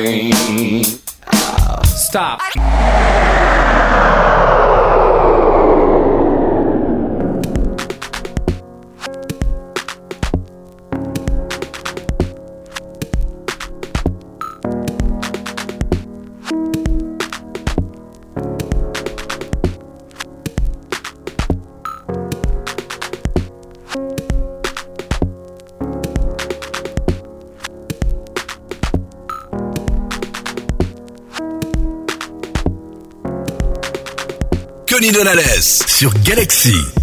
brain. Stop. Connie Sur. Galaxy.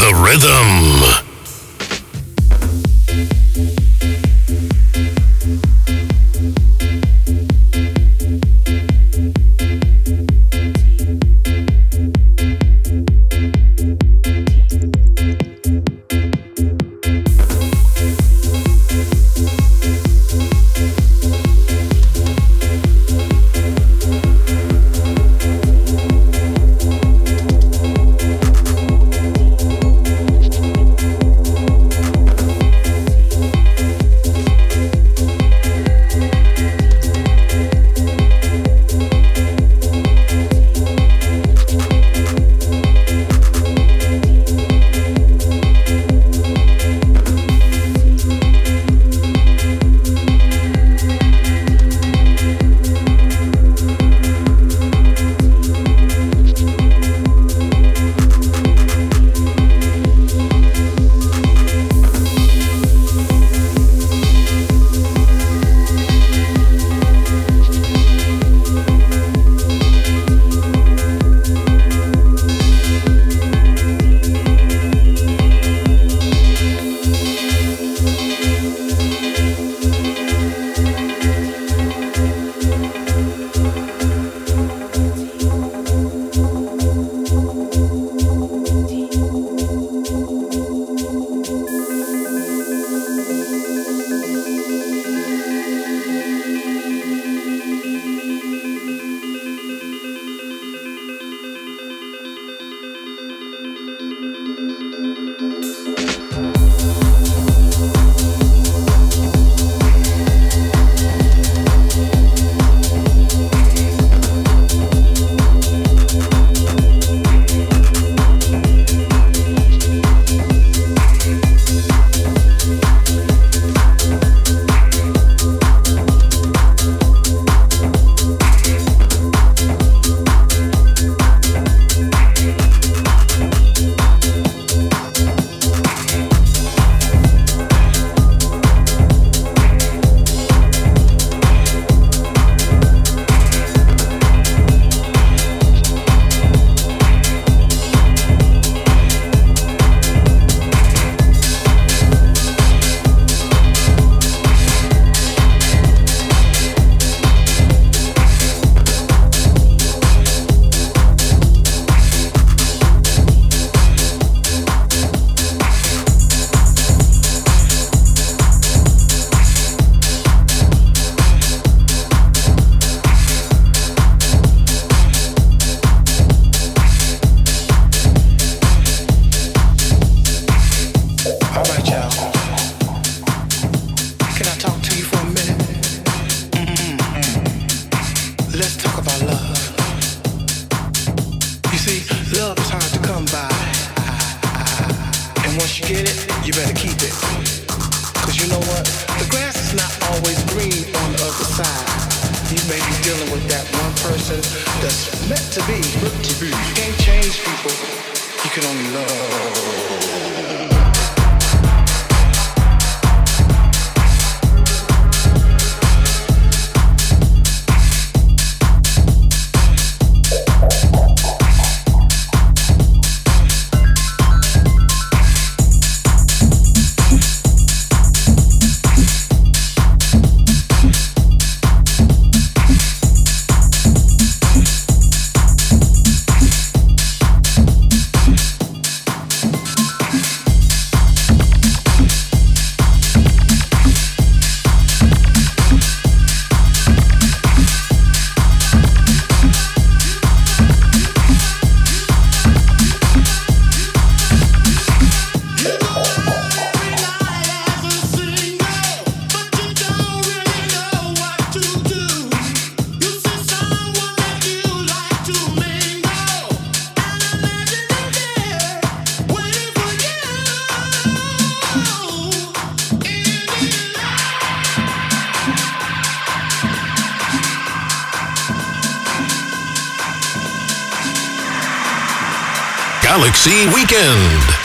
The rhythm. Galaxy Weekend.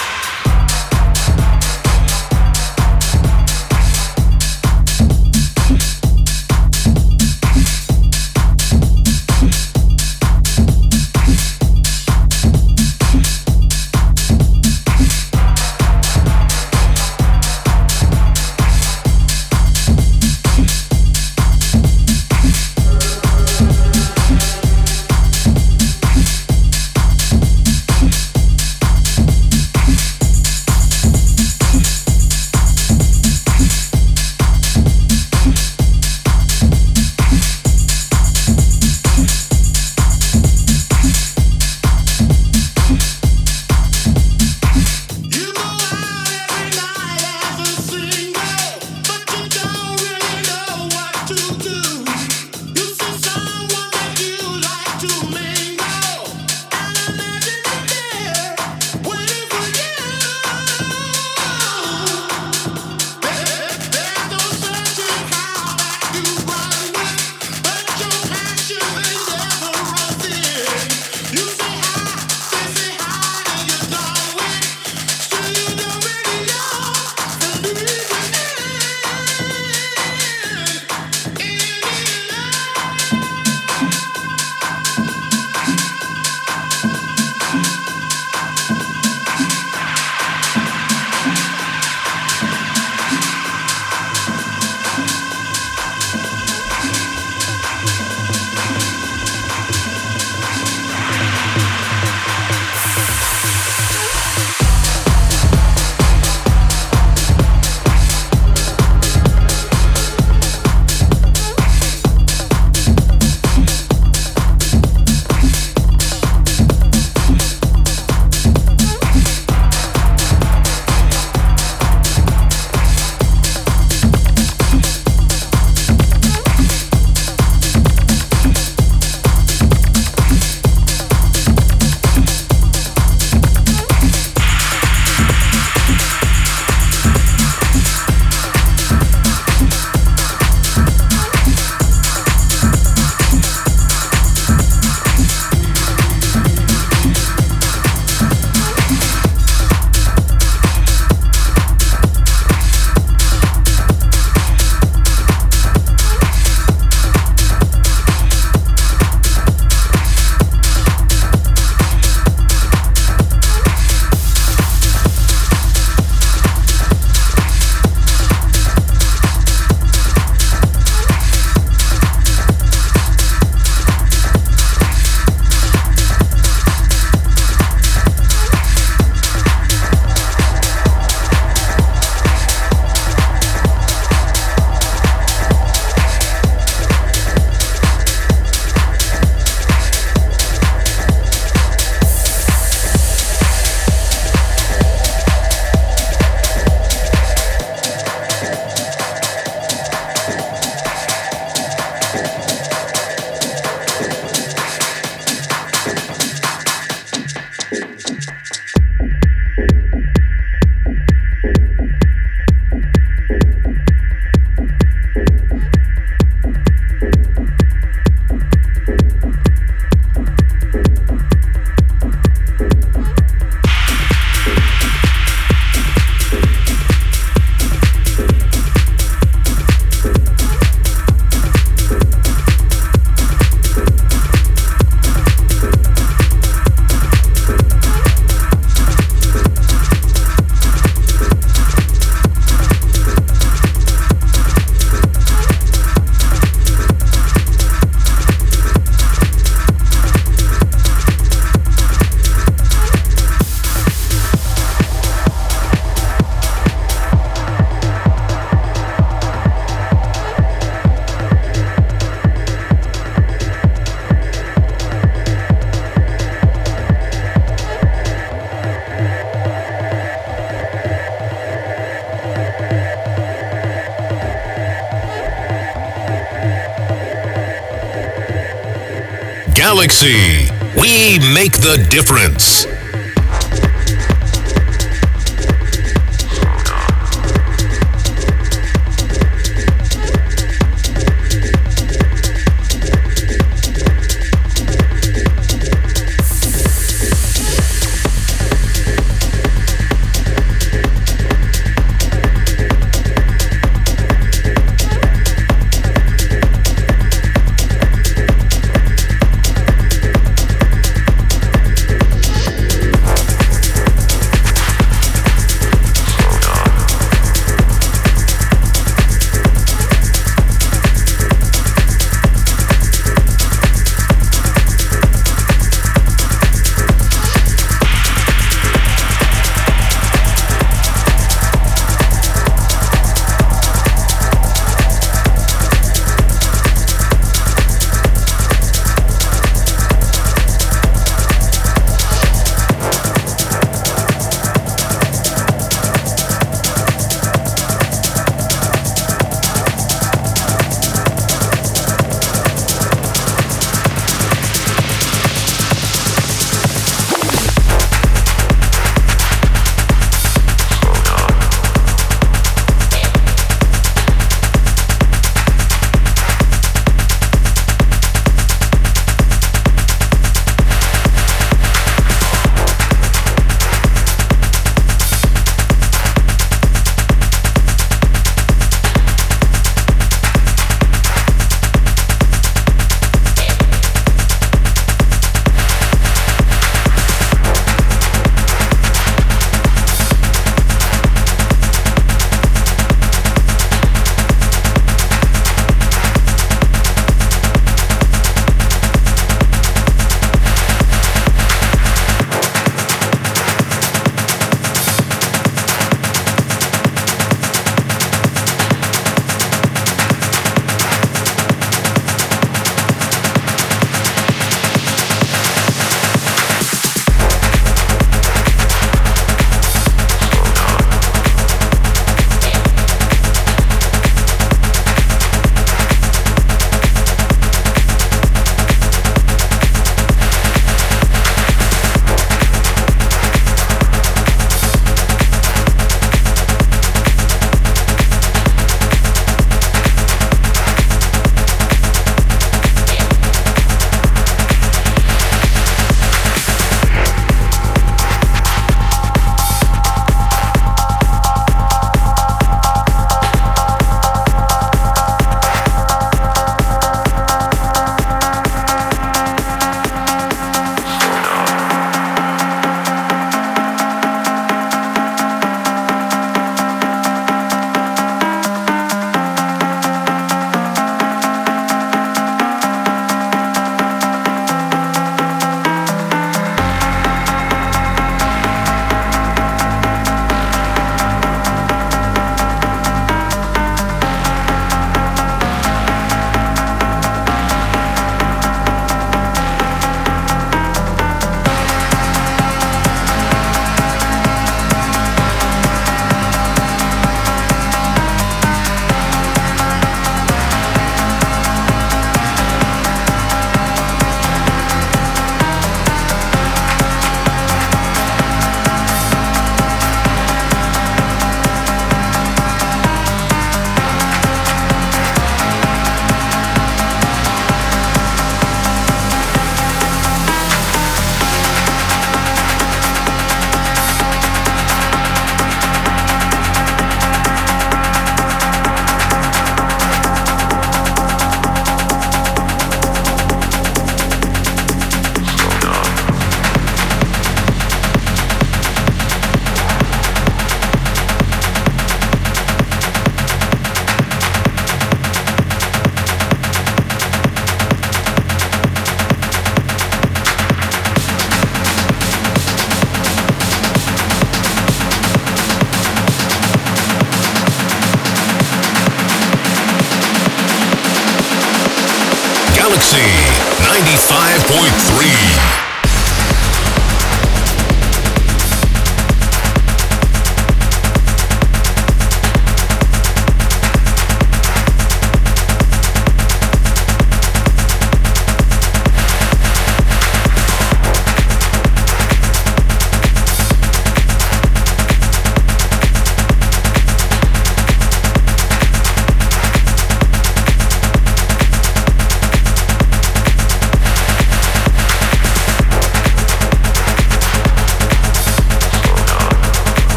Galaxy. We make the difference.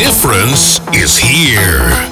Difference is here.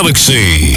Galaxy.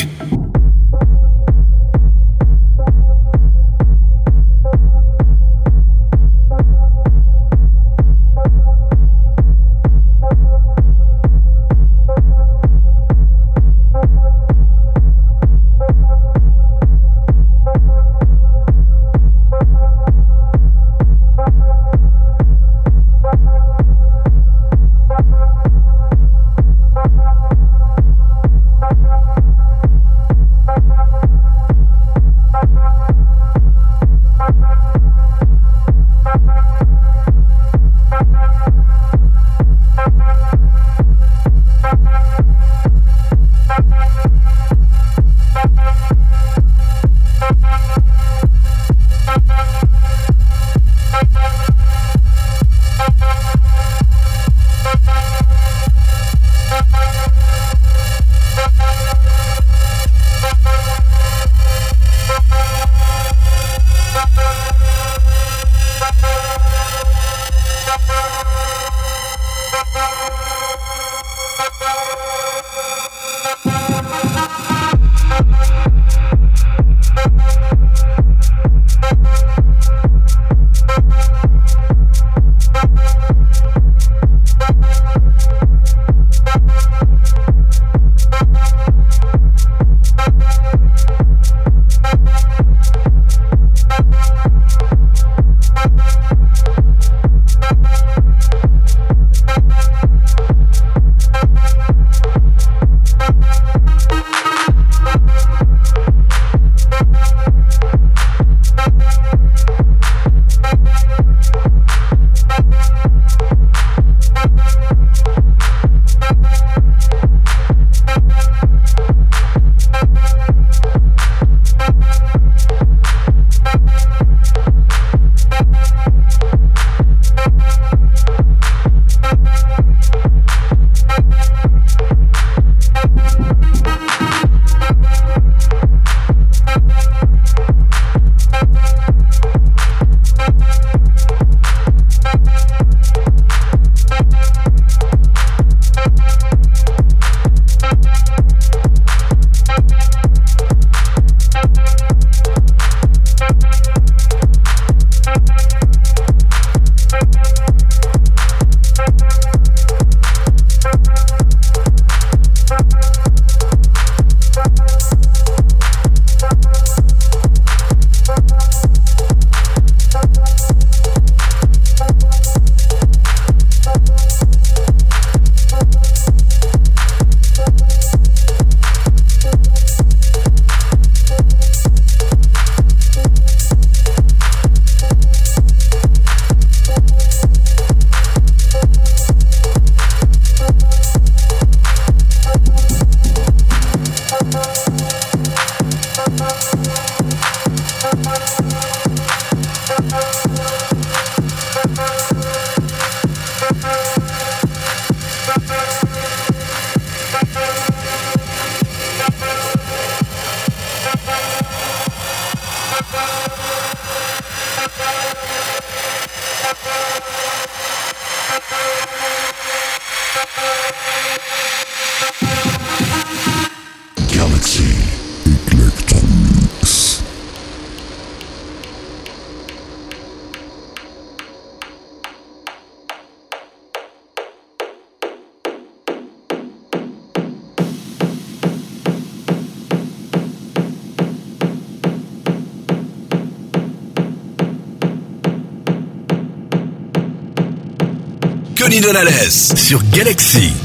Tony Donales sur. Galaxy.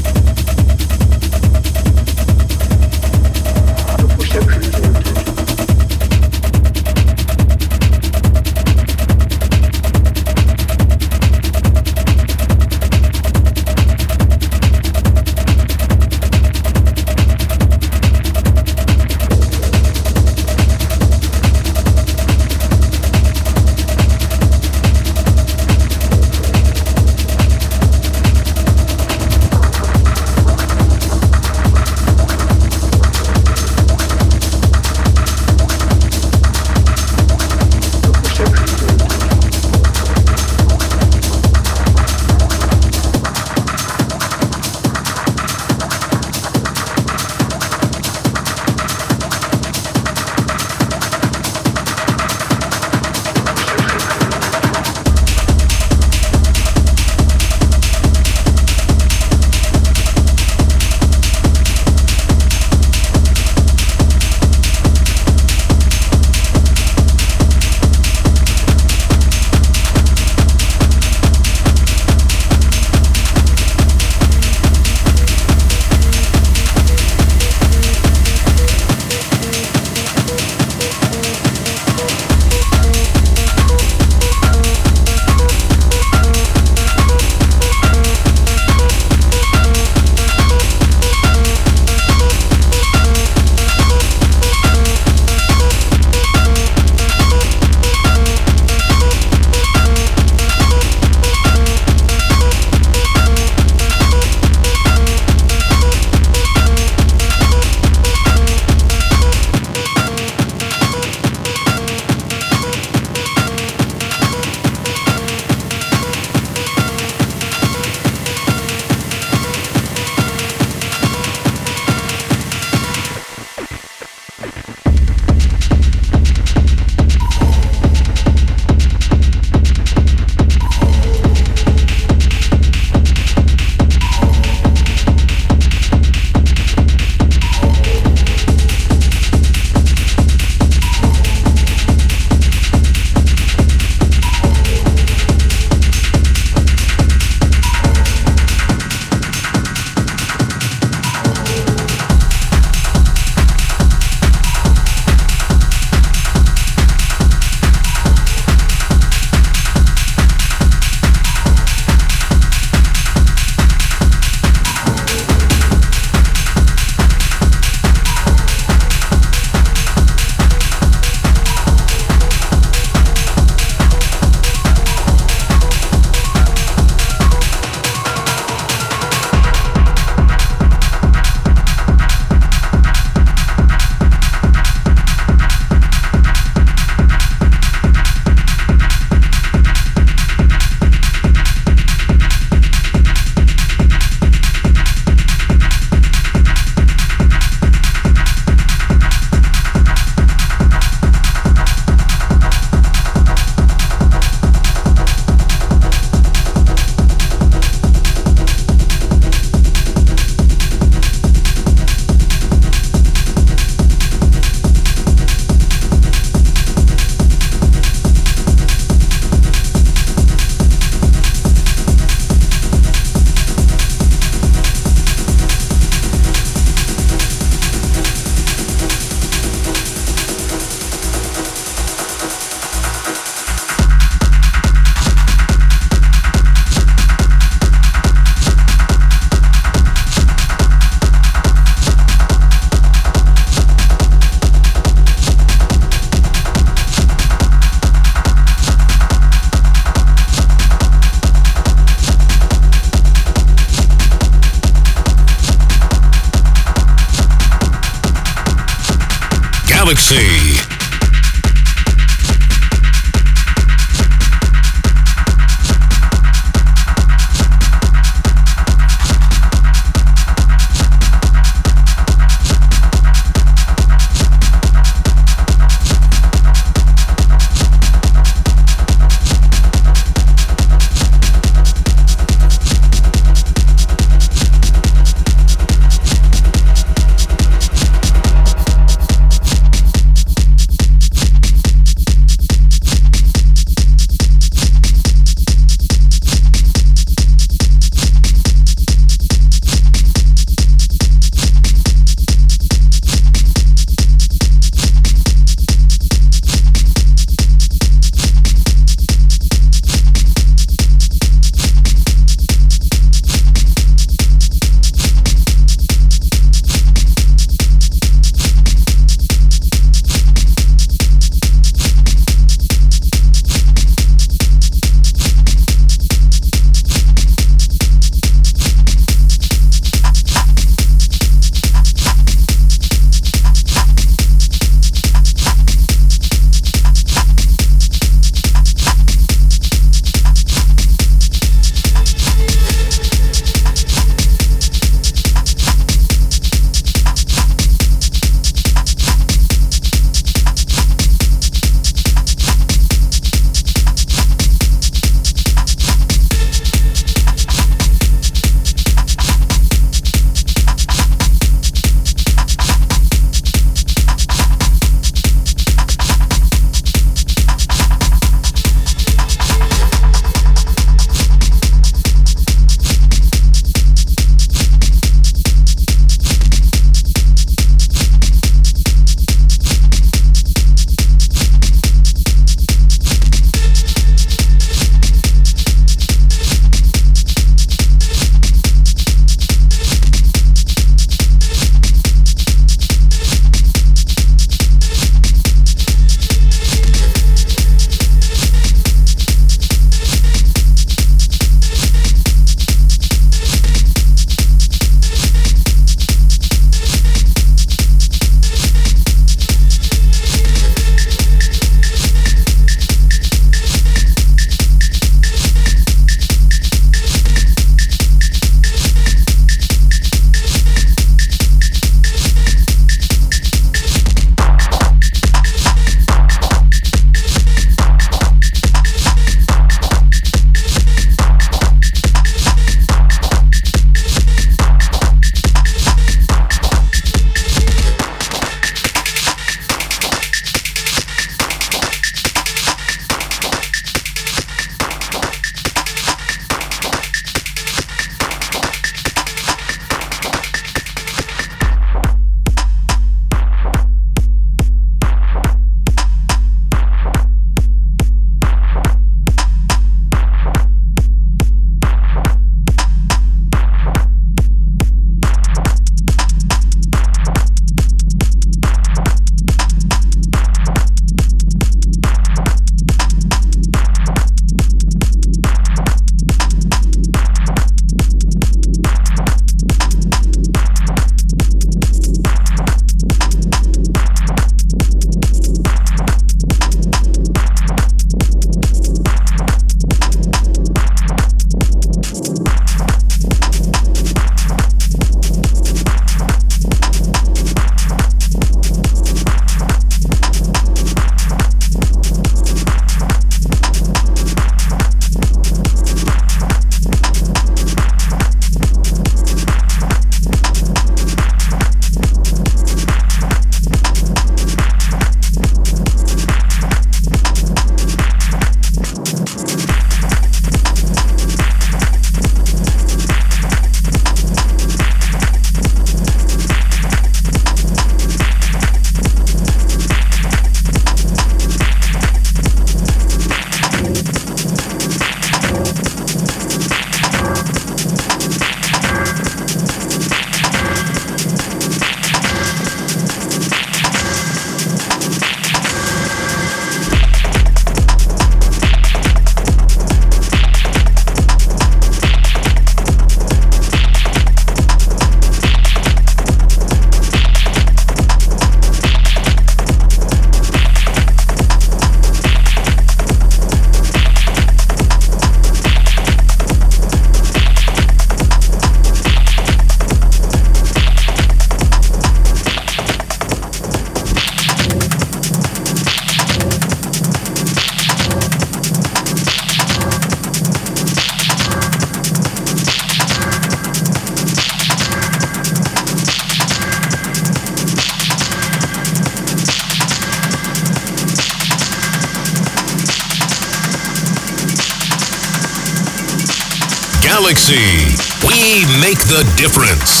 The difference.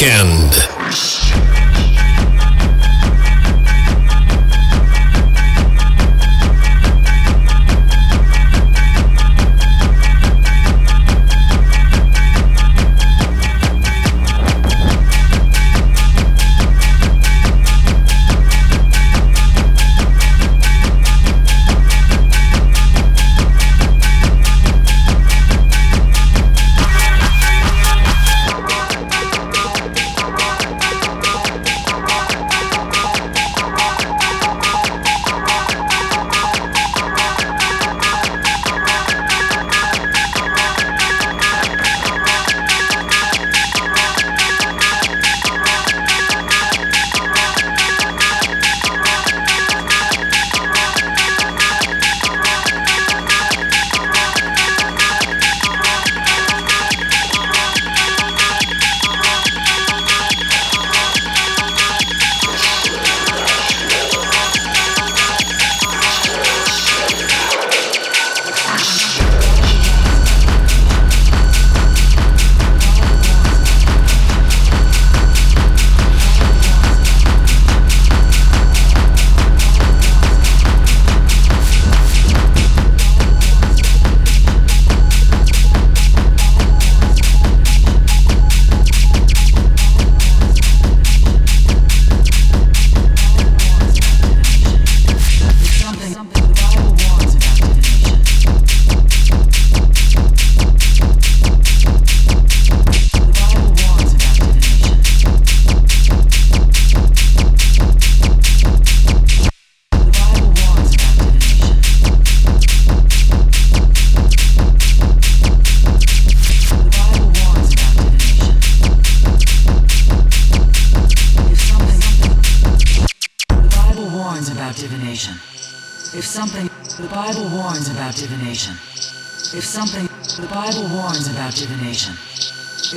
Weekend.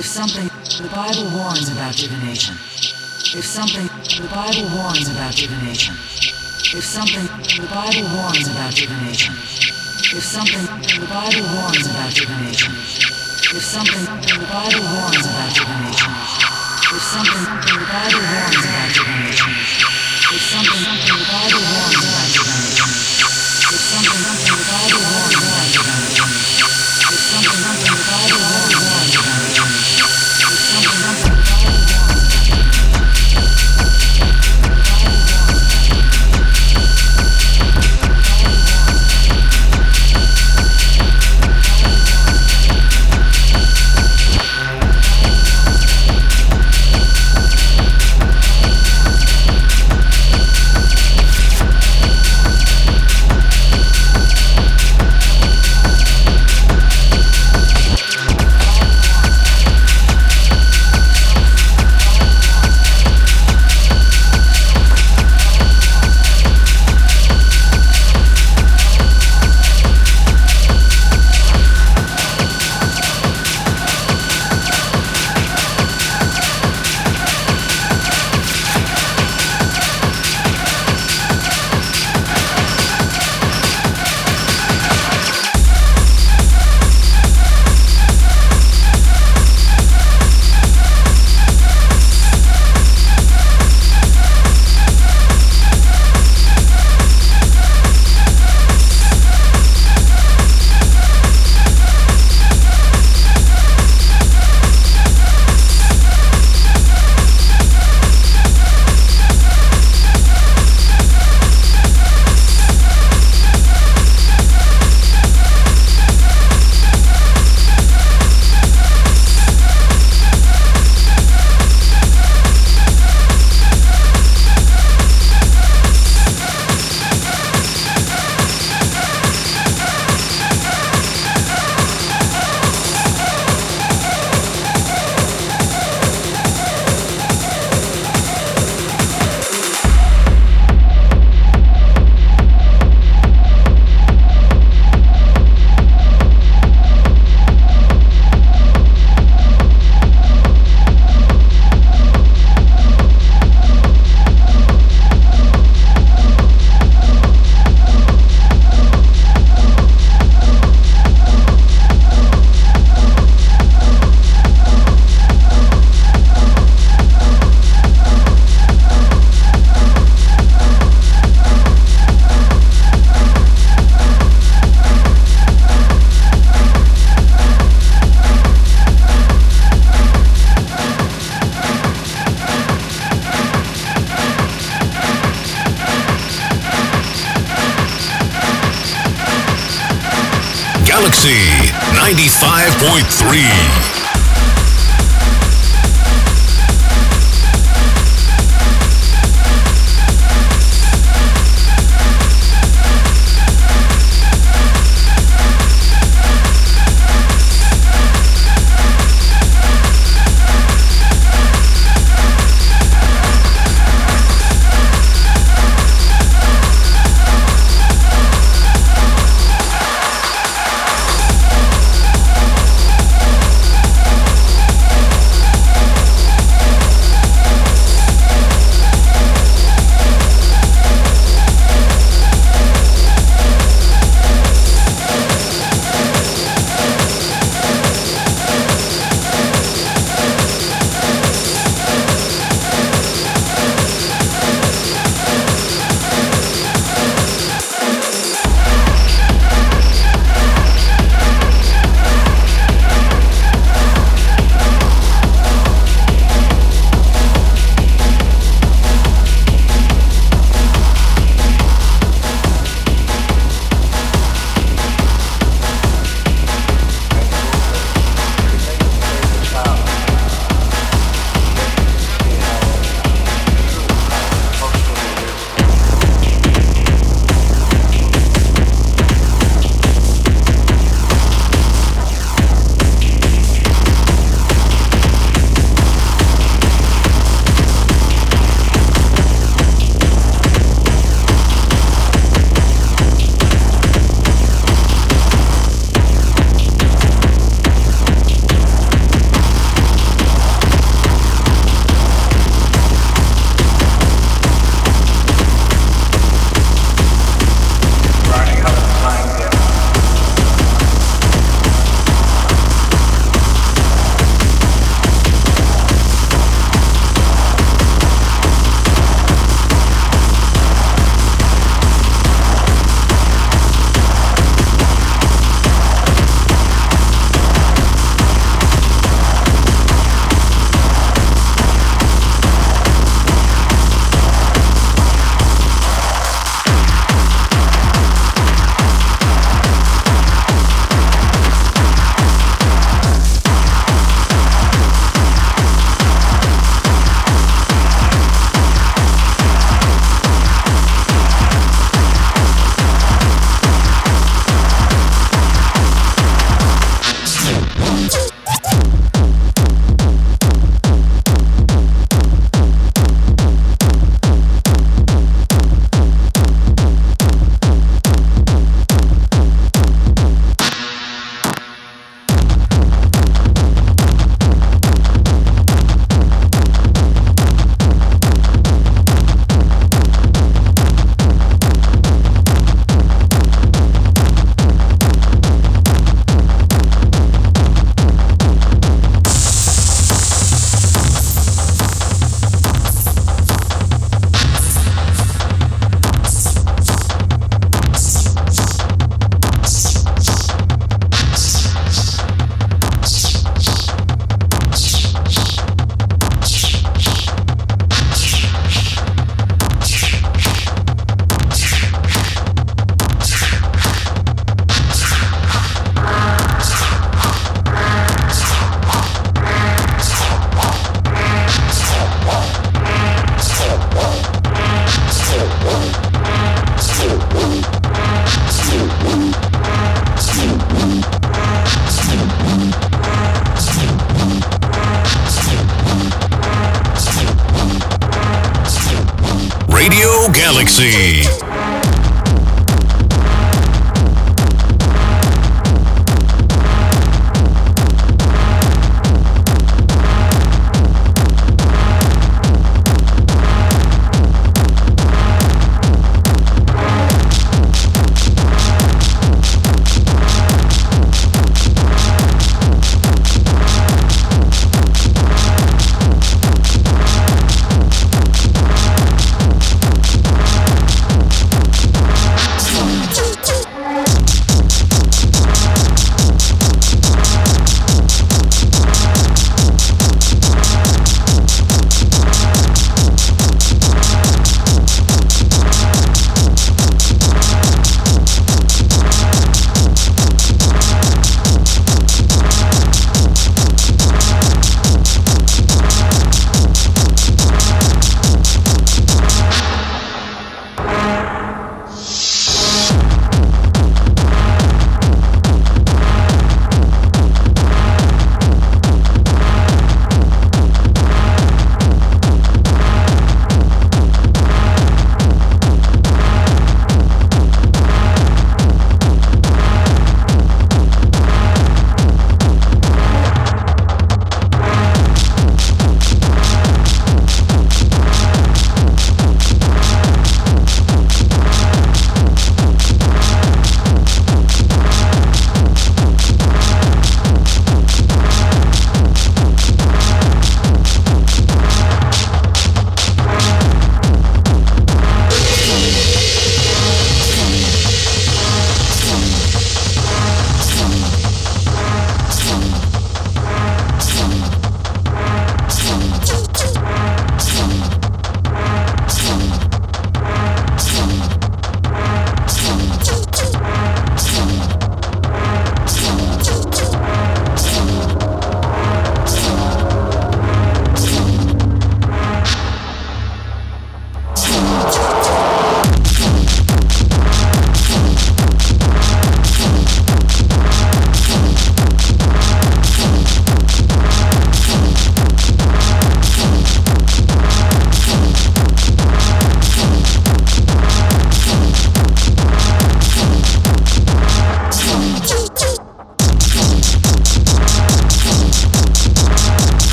If something, the Bible warns about divination. If something,